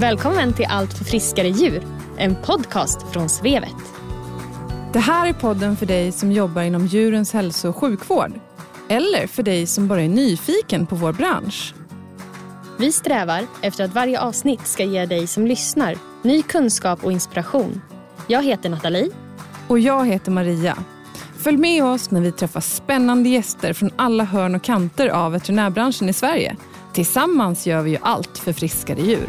Välkommen till Allt för friskare djur, en podcast från Svevet. Det här är podden för dig som jobbar inom djurens hälso och sjukvård. Eller för dig som bara är nyfiken på vår bransch. Vi strävar efter att varje avsnitt ska ge dig som lyssnar ny kunskap och inspiration. Jag heter Nathalie. Och jag heter Maria. Följ med oss när vi träffar spännande gäster från alla hörn och kanter av veterinärbranschen i Sverige. Tillsammans gör vi ju allt för friskare djur.